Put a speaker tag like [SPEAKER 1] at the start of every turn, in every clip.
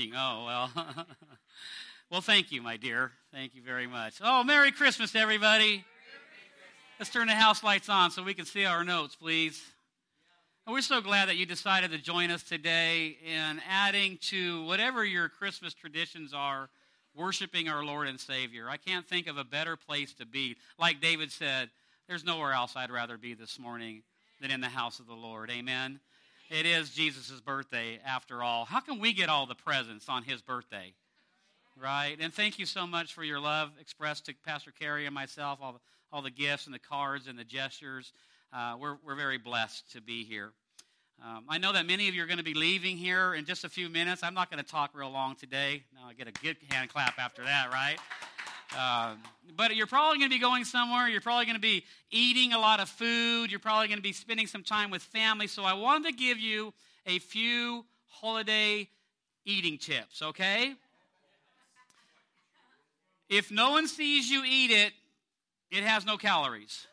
[SPEAKER 1] Oh, well. well, thank you, my dear. Thank you very much. Oh, Merry Christmas, everybody. Let's turn the house lights on so we can see our notes, please. And we're so glad that you decided to join us today in adding to whatever your Christmas traditions are, worshiping our Lord and Savior. I can't think of a better place to be. Like David said, there's nowhere else I'd rather be this morning than in the house of the Lord. Amen. It is Jesus' birthday, after all. How can we get all the presents on his birthday? Right? And thank you so much for your love expressed to Pastor Carey and myself, all the, all the gifts and the cards and the gestures. Uh, we're, we're very blessed to be here. Um, I know that many of you are going to be leaving here in just a few minutes. I'm not going to talk real long today. Now I get a good hand clap after that, right? Um, but you're probably going to be going somewhere. You're probably going to be eating a lot of food. You're probably going to be spending some time with family. So I wanted to give you a few holiday eating tips, okay? If no one sees you eat it, it has no calories.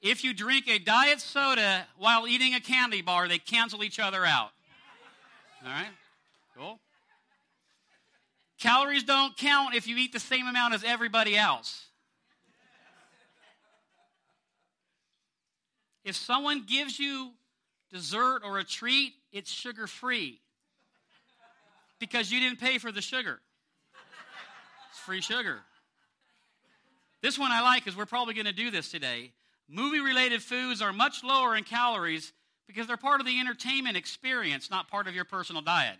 [SPEAKER 1] If you drink a diet soda while eating a candy bar, they cancel each other out. All right? Cool? Calories don't count if you eat the same amount as everybody else. If someone gives you dessert or a treat, it's sugar free because you didn't pay for the sugar. It's free sugar. This one I like because we're probably going to do this today. Movie related foods are much lower in calories because they're part of the entertainment experience, not part of your personal diet.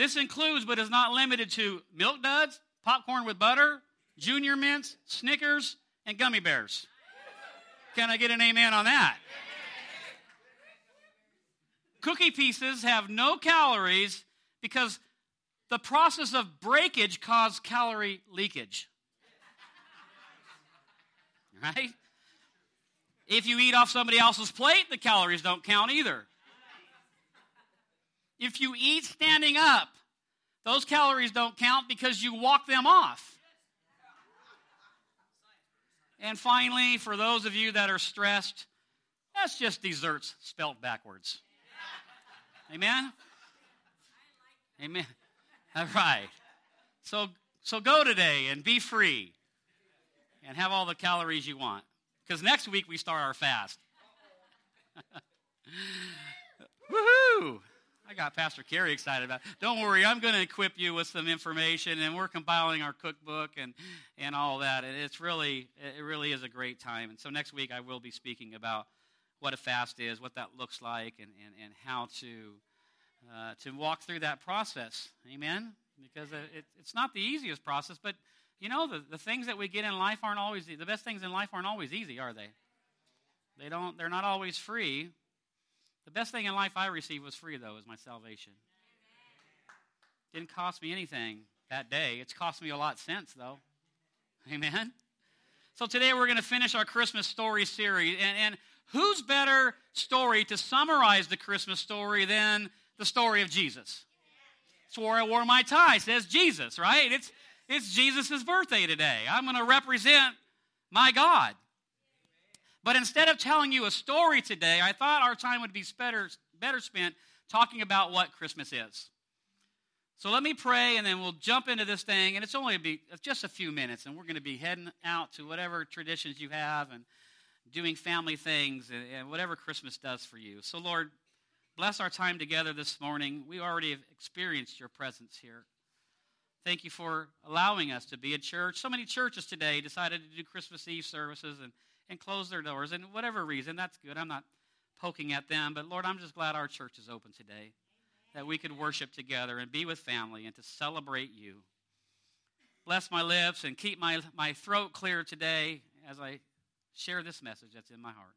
[SPEAKER 1] This includes, but is not limited to, milk duds, popcorn with butter, junior mints, Snickers, and gummy bears. Can I get an amen on that? Cookie pieces have no calories because the process of breakage causes calorie leakage. Right? If you eat off somebody else's plate, the calories don't count either. If you eat standing up, those calories don't count because you walk them off. And finally, for those of you that are stressed, that's just desserts spelt backwards. Amen? Amen. All right. So, so go today and be free and have all the calories you want. Because next week we start our fast. Woohoo! I got Pastor Kerry excited about. It. Don't worry, I'm going to equip you with some information, and we're compiling our cookbook and and all that. And it's really it really is a great time. And so next week I will be speaking about what a fast is, what that looks like, and and, and how to uh, to walk through that process. Amen. Because it, it's not the easiest process, but you know the, the things that we get in life aren't always the best things in life aren't always easy, are they? They don't. They're not always free. The best thing in life I received was free, though, is my salvation. Didn't cost me anything that day. It's cost me a lot since, though. Amen? So today we're going to finish our Christmas story series. And, and whose better story to summarize the Christmas story than the story of Jesus? It's where I wore my tie. Says Jesus, right? It's, it's Jesus' birthday today. I'm going to represent my God. But instead of telling you a story today, I thought our time would be better, better spent talking about what Christmas is. So let me pray, and then we'll jump into this thing. And it's only be, just a few minutes, and we're going to be heading out to whatever traditions you have and doing family things and, and whatever Christmas does for you. So, Lord, bless our time together this morning. We already have experienced your presence here. Thank you for allowing us to be a church. So many churches today decided to do Christmas Eve services and and close their doors. And whatever reason, that's good. I'm not poking at them. But Lord, I'm just glad our church is open today, that we could worship together and be with family and to celebrate you. Bless my lips and keep my, my throat clear today as I share this message that's in my heart.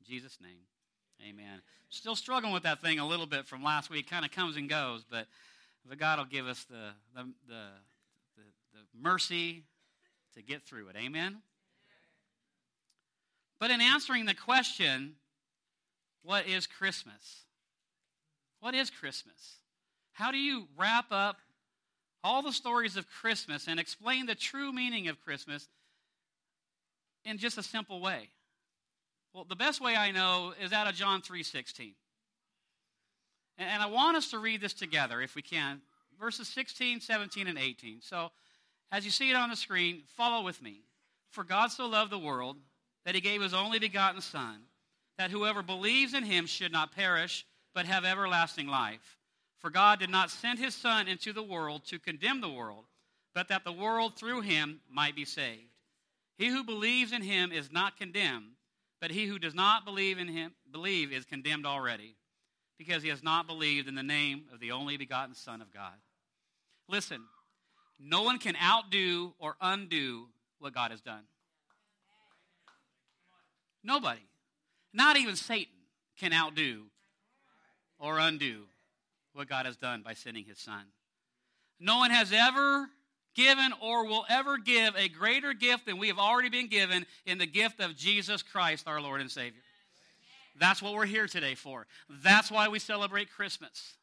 [SPEAKER 1] In Jesus' name, amen. Still struggling with that thing a little bit from last week. Kind of comes and goes, but, but God will give us the, the, the, the, the mercy to get through it. Amen? But in answering the question, what is Christmas? What is Christmas? How do you wrap up all the stories of Christmas and explain the true meaning of Christmas in just a simple way? Well, the best way I know is out of John 3:16. And I want us to read this together if we can. Verses 16, 17, and 18. So, as you see it on the screen, follow with me. For God so loved the world that he gave his only begotten Son, that whoever believes in him should not perish, but have everlasting life. For God did not send his Son into the world to condemn the world, but that the world through him might be saved. He who believes in him is not condemned, but he who does not believe in him believe is condemned already, because he has not believed in the name of the only begotten Son of God. Listen, no one can outdo or undo what God has done. Nobody, not even Satan, can outdo or undo what God has done by sending his Son. No one has ever given or will ever give a greater gift than we have already been given in the gift of Jesus Christ, our Lord and Savior. That's what we're here today for. That's why we celebrate Christmas.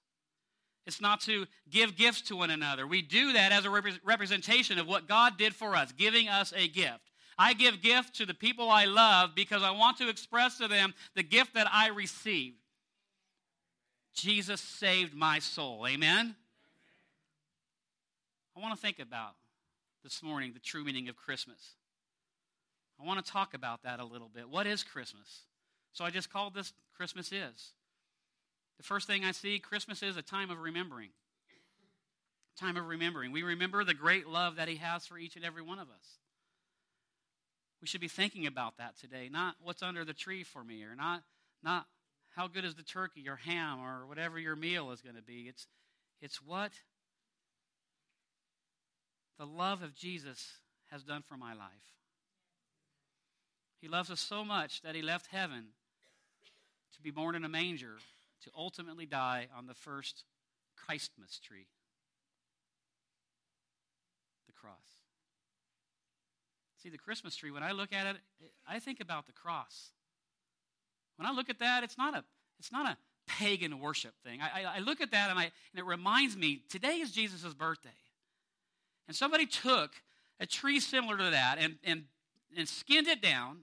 [SPEAKER 1] It's not to give gifts to one another. We do that as a rep- representation of what God did for us, giving us a gift. I give gifts to the people I love because I want to express to them the gift that I received. Jesus saved my soul. Amen? I want to think about this morning the true meaning of Christmas. I want to talk about that a little bit. What is Christmas? So I just called this Christmas is. The first thing I see, Christmas is a time of remembering. Time of remembering. We remember the great love that He has for each and every one of us. We should be thinking about that today, not what's under the tree for me, or not, not how good is the turkey or ham or whatever your meal is going to be. It's, it's what the love of Jesus has done for my life. He loves us so much that he left heaven to be born in a manger to ultimately die on the first Christmas tree the cross. See, the Christmas tree, when I look at it, I think about the cross. When I look at that, it's not a, it's not a pagan worship thing. I, I, I look at that and, I, and it reminds me today is Jesus' birthday. And somebody took a tree similar to that and, and, and skinned it down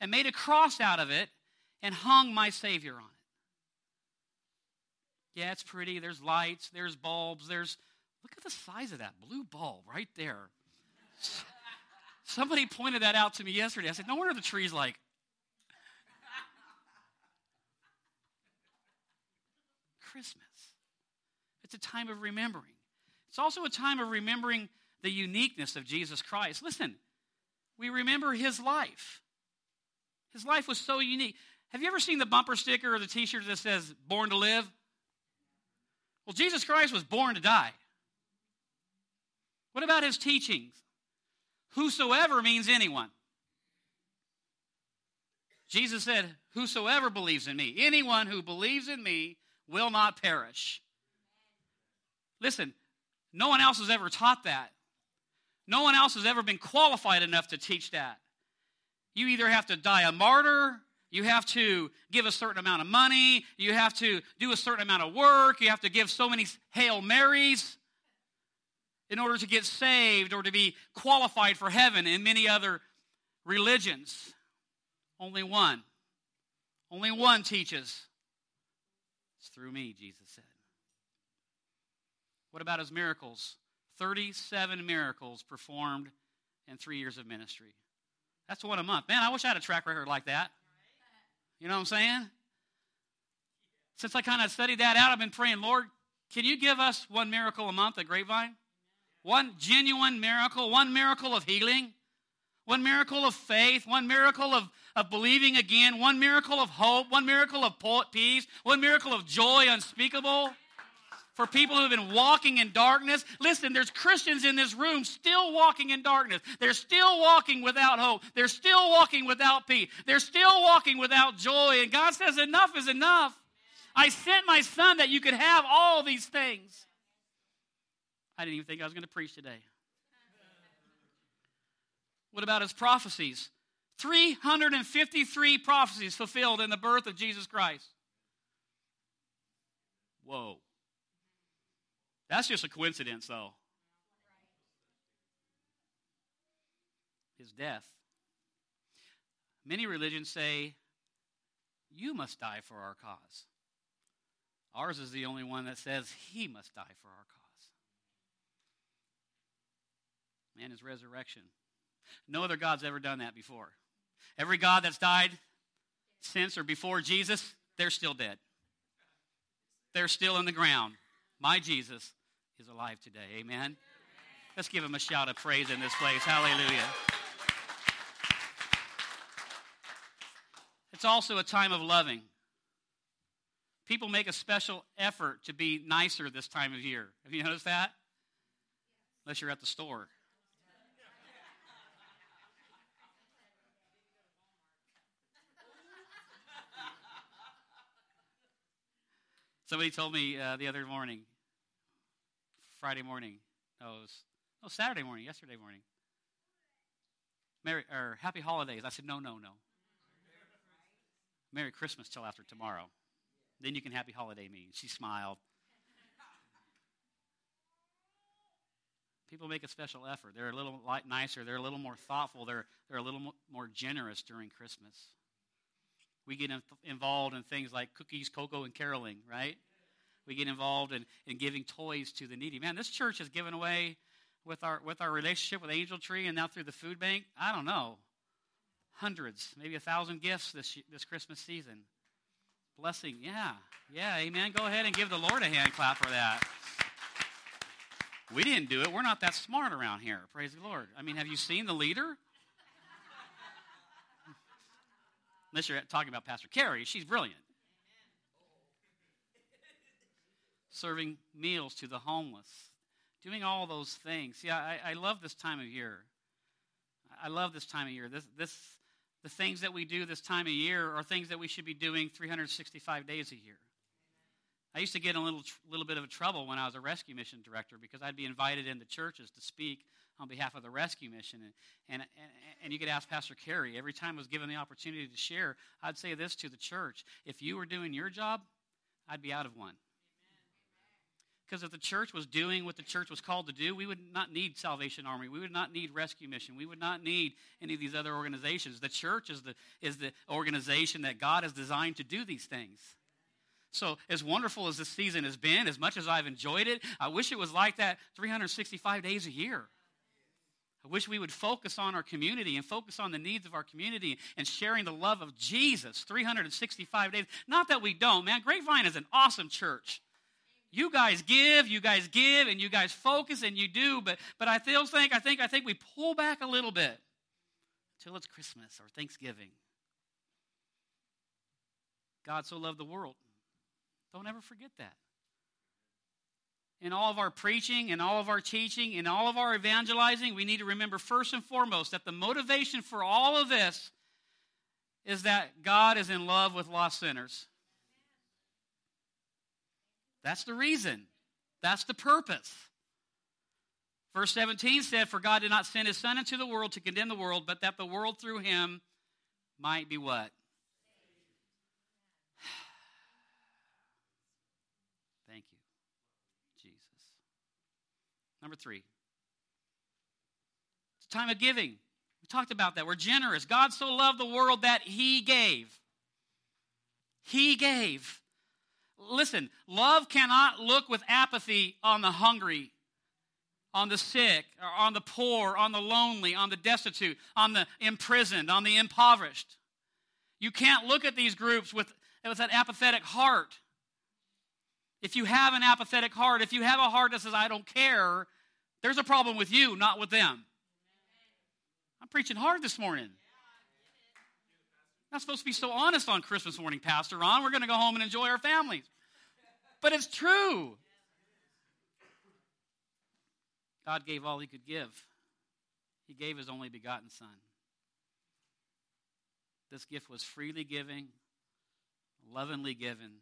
[SPEAKER 1] and made a cross out of it and hung my Savior on it. Yeah, it's pretty. There's lights, there's bulbs, there's. Look at the size of that blue bulb right there. Somebody pointed that out to me yesterday. I said, No wonder the tree's like. Christmas. It's a time of remembering. It's also a time of remembering the uniqueness of Jesus Christ. Listen, we remember his life. His life was so unique. Have you ever seen the bumper sticker or the t shirt that says, Born to Live? Well, Jesus Christ was born to die. What about his teachings? Whosoever means anyone. Jesus said, Whosoever believes in me, anyone who believes in me will not perish. Listen, no one else has ever taught that. No one else has ever been qualified enough to teach that. You either have to die a martyr, you have to give a certain amount of money, you have to do a certain amount of work, you have to give so many Hail Marys in order to get saved or to be qualified for heaven in many other religions. Only one. Only one teaches. It's through me, Jesus said. What about his miracles? 37 miracles performed in three years of ministry. That's one a month. Man, I wish I had a track record like that. You know what I'm saying? Since I kind of studied that out, I've been praying, Lord, can you give us one miracle a month at Grapevine? One genuine miracle, one miracle of healing, one miracle of faith, one miracle of, of believing again, one miracle of hope, one miracle of peace, one miracle of joy unspeakable for people who have been walking in darkness. Listen, there's Christians in this room still walking in darkness. They're still walking without hope. They're still walking without peace. They're still walking without joy. And God says, Enough is enough. I sent my son that you could have all these things. I didn't even think I was going to preach today. What about his prophecies? 353 prophecies fulfilled in the birth of Jesus Christ. Whoa. That's just a coincidence, though. His death. Many religions say, You must die for our cause. Ours is the only one that says he must die for our cause. And his resurrection. No other God's ever done that before. Every God that's died since or before Jesus, they're still dead. They're still in the ground. My Jesus is alive today. Amen. Let's give him a shout of praise in this place. Hallelujah. It's also a time of loving. People make a special effort to be nicer this time of year. Have you noticed that? Unless you're at the store. Somebody told me uh, the other morning, Friday morning, no, it was, no, Saturday morning, yesterday morning. Merry, or Happy Holidays. I said, no, no, no. Merry Christmas till after tomorrow. Then you can Happy Holiday me. She smiled. People make a special effort. They're a little nicer. They're a little more thoughtful. They're, they're a little more generous during Christmas. We get involved in things like cookies, cocoa, and caroling, right? We get involved in, in giving toys to the needy. Man, this church has given away with our with our relationship with Angel Tree and now through the food bank. I don't know, hundreds, maybe a thousand gifts this this Christmas season. Blessing, yeah, yeah, amen. Go ahead and give the Lord a hand clap for that. We didn't do it. We're not that smart around here. Praise the Lord. I mean, have you seen the leader? Unless you're talking about Pastor Carrie, she's brilliant. Serving meals to the homeless, doing all those things. See, I, I love this time of year. I love this time of year. This, this, the things that we do this time of year are things that we should be doing 365 days a year. I used to get in a little, little bit of a trouble when I was a rescue mission director because I'd be invited into churches to speak on behalf of the rescue mission. And, and, and, you could ask Pastor Carey, every time I was given the opportunity to share, I'd say this to the church if you were doing your job, I'd be out of one. Because if the church was doing what the church was called to do, we would not need Salvation Army. We would not need Rescue Mission. We would not need any of these other organizations. The church is the, is the organization that God has designed to do these things. So, as wonderful as this season has been, as much as I've enjoyed it, I wish it was like that 365 days a year. I wish we would focus on our community and focus on the needs of our community and sharing the love of Jesus 365 days. Not that we don't, man. Grapevine is an awesome church. You guys give, you guys give, and you guys focus and you do, but but I still think I think I think we pull back a little bit until it's Christmas or Thanksgiving. God so loved the world. Don't ever forget that in all of our preaching, in all of our teaching, in all of our evangelizing, we need to remember first and foremost that the motivation for all of this is that God is in love with lost sinners. That's the reason. That's the purpose. Verse 17 said, For God did not send his Son into the world to condemn the world, but that the world through him might be what? Number three, it's time of giving. We talked about that. We're generous. God so loved the world that He gave. He gave. Listen, love cannot look with apathy on the hungry, on the sick, or on the poor, on the lonely, on the destitute, on the imprisoned, on the impoverished. You can't look at these groups with, with an apathetic heart. If you have an apathetic heart, if you have a heart that says, I don't care, there's a problem with you, not with them. I'm preaching hard this morning. Not supposed to be so honest on Christmas morning, Pastor Ron. We're going to go home and enjoy our families. But it's true. God gave all he could give. He gave his only begotten Son. This gift was freely given, lovingly given,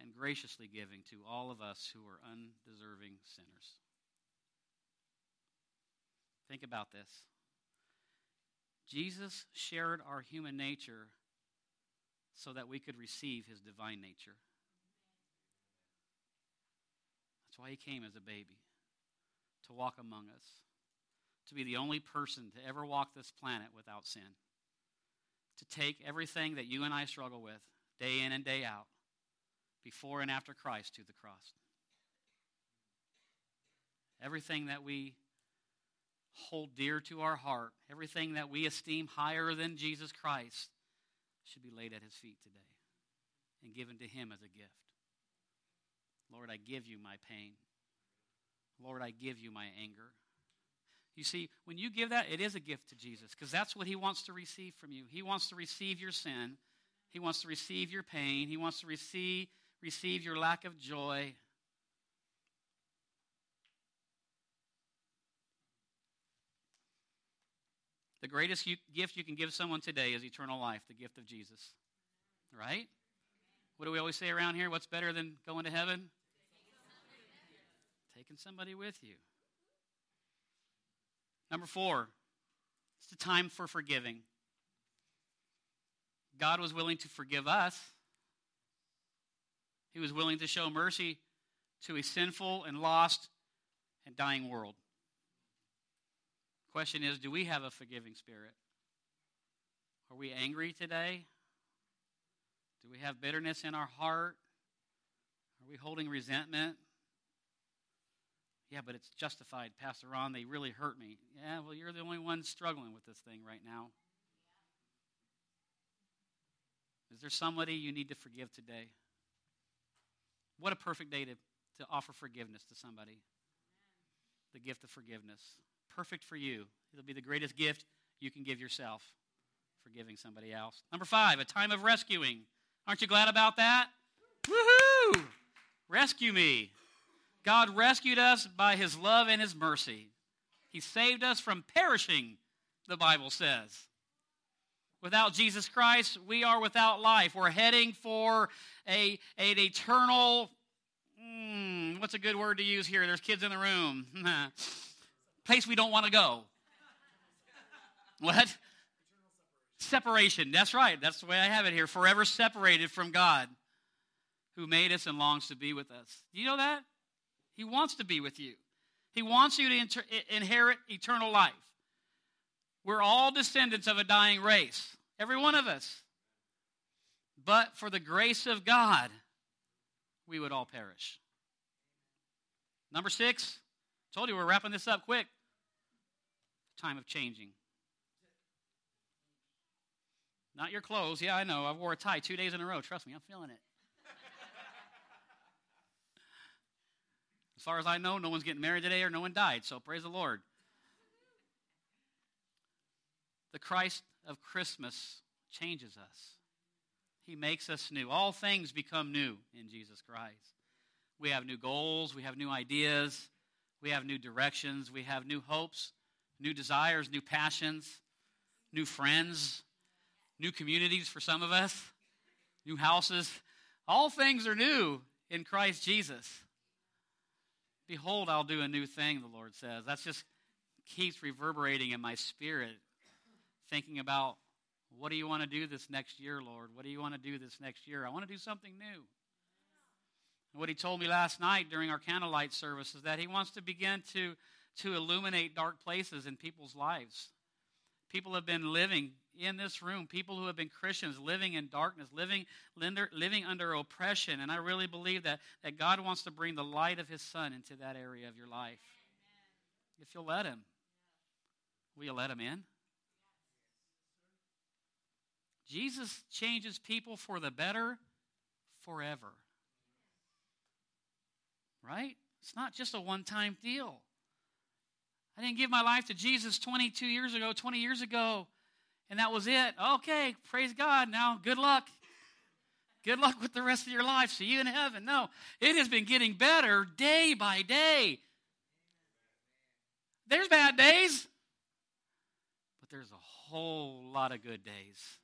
[SPEAKER 1] and graciously giving to all of us who are undeserving sinners. Think about this. Jesus shared our human nature so that we could receive his divine nature. That's why he came as a baby, to walk among us, to be the only person to ever walk this planet without sin, to take everything that you and I struggle with day in and day out before and after Christ to the cross. Everything that we hold dear to our heart, everything that we esteem higher than Jesus Christ, should be laid at his feet today and given to him as a gift. Lord, I give you my pain. Lord, I give you my anger. You see, when you give that, it is a gift to Jesus because that's what he wants to receive from you. He wants to receive your sin, he wants to receive your pain, he wants to receive, receive your lack of joy. The greatest gift you can give someone today is eternal life, the gift of Jesus. Right? What do we always say around here? What's better than going to heaven? Taking somebody with you. Number four, it's the time for forgiving. God was willing to forgive us. He was willing to show mercy to a sinful and lost and dying world. Question is do we have a forgiving spirit? Are we angry today? Do we have bitterness in our heart? Are we holding resentment? Yeah, but it's justified, Pastor Ron. They really hurt me. Yeah, well, you're the only one struggling with this thing right now. Is there somebody you need to forgive today? What a perfect day to, to offer forgiveness to somebody. The gift of forgiveness. Perfect for you. It'll be the greatest gift you can give yourself, forgiving somebody else. Number five, a time of rescuing. Aren't you glad about that? Woohoo! Rescue me. God rescued us by his love and his mercy. He saved us from perishing, the Bible says. Without Jesus Christ, we are without life. We're heading for a, an eternal, mm, what's a good word to use here? There's kids in the room. Place we don't want to go. What? Separation. That's right. That's the way I have it here. Forever separated from God who made us and longs to be with us. Do you know that? He wants to be with you. He wants you to inter- inherit eternal life. We're all descendants of a dying race, every one of us. But for the grace of God, we would all perish. Number six, told you we're wrapping this up quick. Time of changing. Not your clothes. Yeah, I know. I wore a tie two days in a row. Trust me, I'm feeling it. as far as I know, no one's getting married today or no one died, so praise the Lord. The Christ of Christmas changes us. He makes us new. All things become new in Jesus Christ. We have new goals, we have new ideas, we have new directions, we have new hopes, new desires, new passions, new friends, new communities for some of us, new houses. All things are new in Christ Jesus. Behold, I'll do a new thing, the Lord says. That just keeps reverberating in my spirit, thinking about what do you want to do this next year, Lord? What do you want to do this next year? I want to do something new. And what he told me last night during our candlelight service is that he wants to begin to, to illuminate dark places in people's lives. People have been living in this room, people who have been Christians living in darkness, living, living under oppression. And I really believe that, that God wants to bring the light of His Son into that area of your life. If you'll let Him, will you let Him in? Jesus changes people for the better forever. Right? It's not just a one time deal. I didn't give my life to Jesus 22 years ago, 20 years ago and that was it. Okay, praise God. Now, good luck. Good luck with the rest of your life. See you in heaven. No, it has been getting better day by day. There's bad days, but there's a whole lot of good days.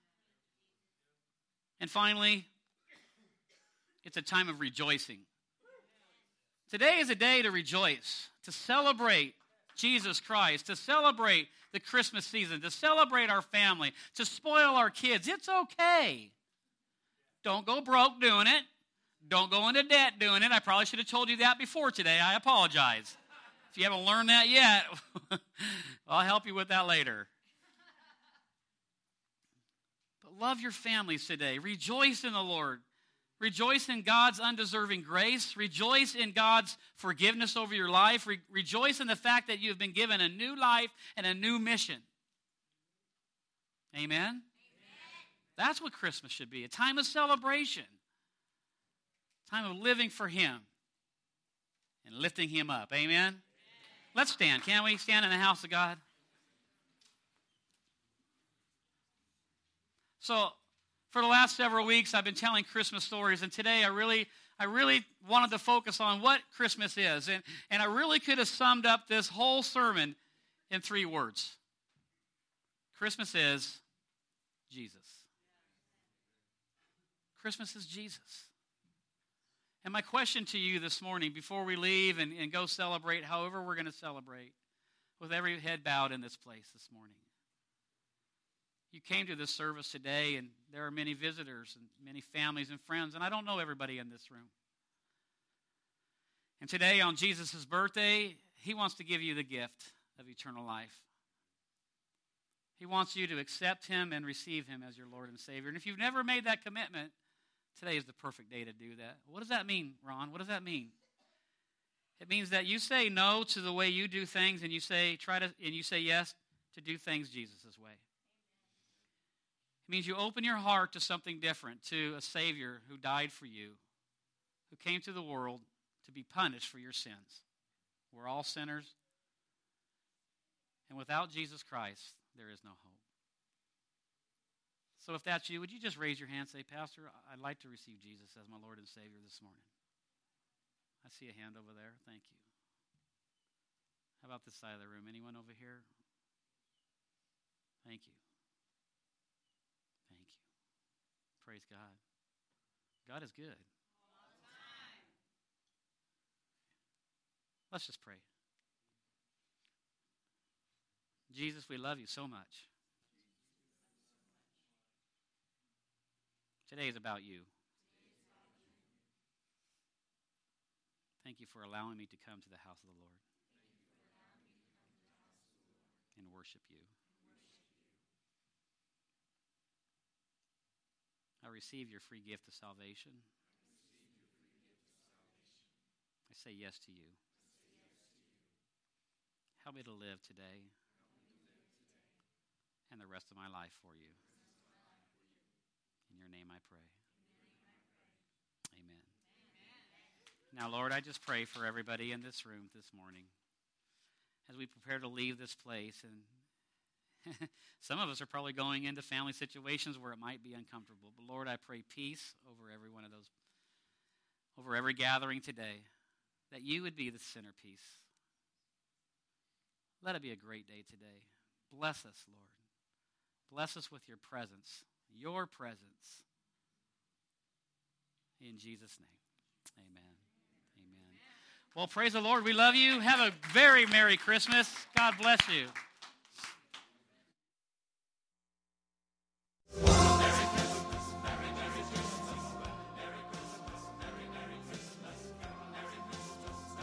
[SPEAKER 1] And finally, it's a time of rejoicing. Today is a day to rejoice, to celebrate Jesus Christ, to celebrate the Christmas season, to celebrate our family, to spoil our kids. It's okay. Don't go broke doing it. Don't go into debt doing it. I probably should have told you that before today. I apologize. If you haven't learned that yet, I'll help you with that later. Love your families today. Rejoice in the Lord. Rejoice in God's undeserving grace. Rejoice in God's forgiveness over your life. Re- rejoice in the fact that you have been given a new life and a new mission. Amen? Amen? That's what Christmas should be a time of celebration, time of living for Him and lifting Him up. Amen? Amen? Let's stand. Can we stand in the house of God? So, for the last several weeks, I've been telling Christmas stories, and today I really, I really wanted to focus on what Christmas is. And, and I really could have summed up this whole sermon in three words Christmas is Jesus. Christmas is Jesus. And my question to you this morning, before we leave and, and go celebrate, however we're going to celebrate, with every head bowed in this place this morning, you came to this service today, and there are many visitors and many families and friends, and I don't know everybody in this room. And today, on Jesus' birthday, he wants to give you the gift of eternal life. He wants you to accept him and receive him as your Lord and Savior. And if you've never made that commitment, today is the perfect day to do that. What does that mean, Ron? What does that mean? It means that you say no to the way you do things and you say try to and you say yes to do things Jesus' way. It means you open your heart to something different, to a Savior who died for you, who came to the world to be punished for your sins. We're all sinners. And without Jesus Christ, there is no hope. So if that's you, would you just raise your hand and say, Pastor, I'd like to receive Jesus as my Lord and Savior this morning? I see a hand over there. Thank you. How about this side of the room? Anyone over here? Thank you. Praise God. God is good. Let's just pray. Jesus, we love you so much. Today is about you. Thank you for allowing me to come to the house of the Lord and worship you. I receive your free gift of salvation. I say yes to you. Help me to live today and the rest of my life for you. In your name I pray. Amen. Now, Lord, I just pray for everybody in this room this morning as we prepare to leave this place and Some of us are probably going into family situations where it might be uncomfortable. But Lord, I pray peace over every one of those, over every gathering today, that you would be the centerpiece. Let it be a great day today. Bless us, Lord. Bless us with your presence, your presence. In Jesus' name, amen. Amen. Well, praise the Lord. We love you. Have a very Merry Christmas. God bless you.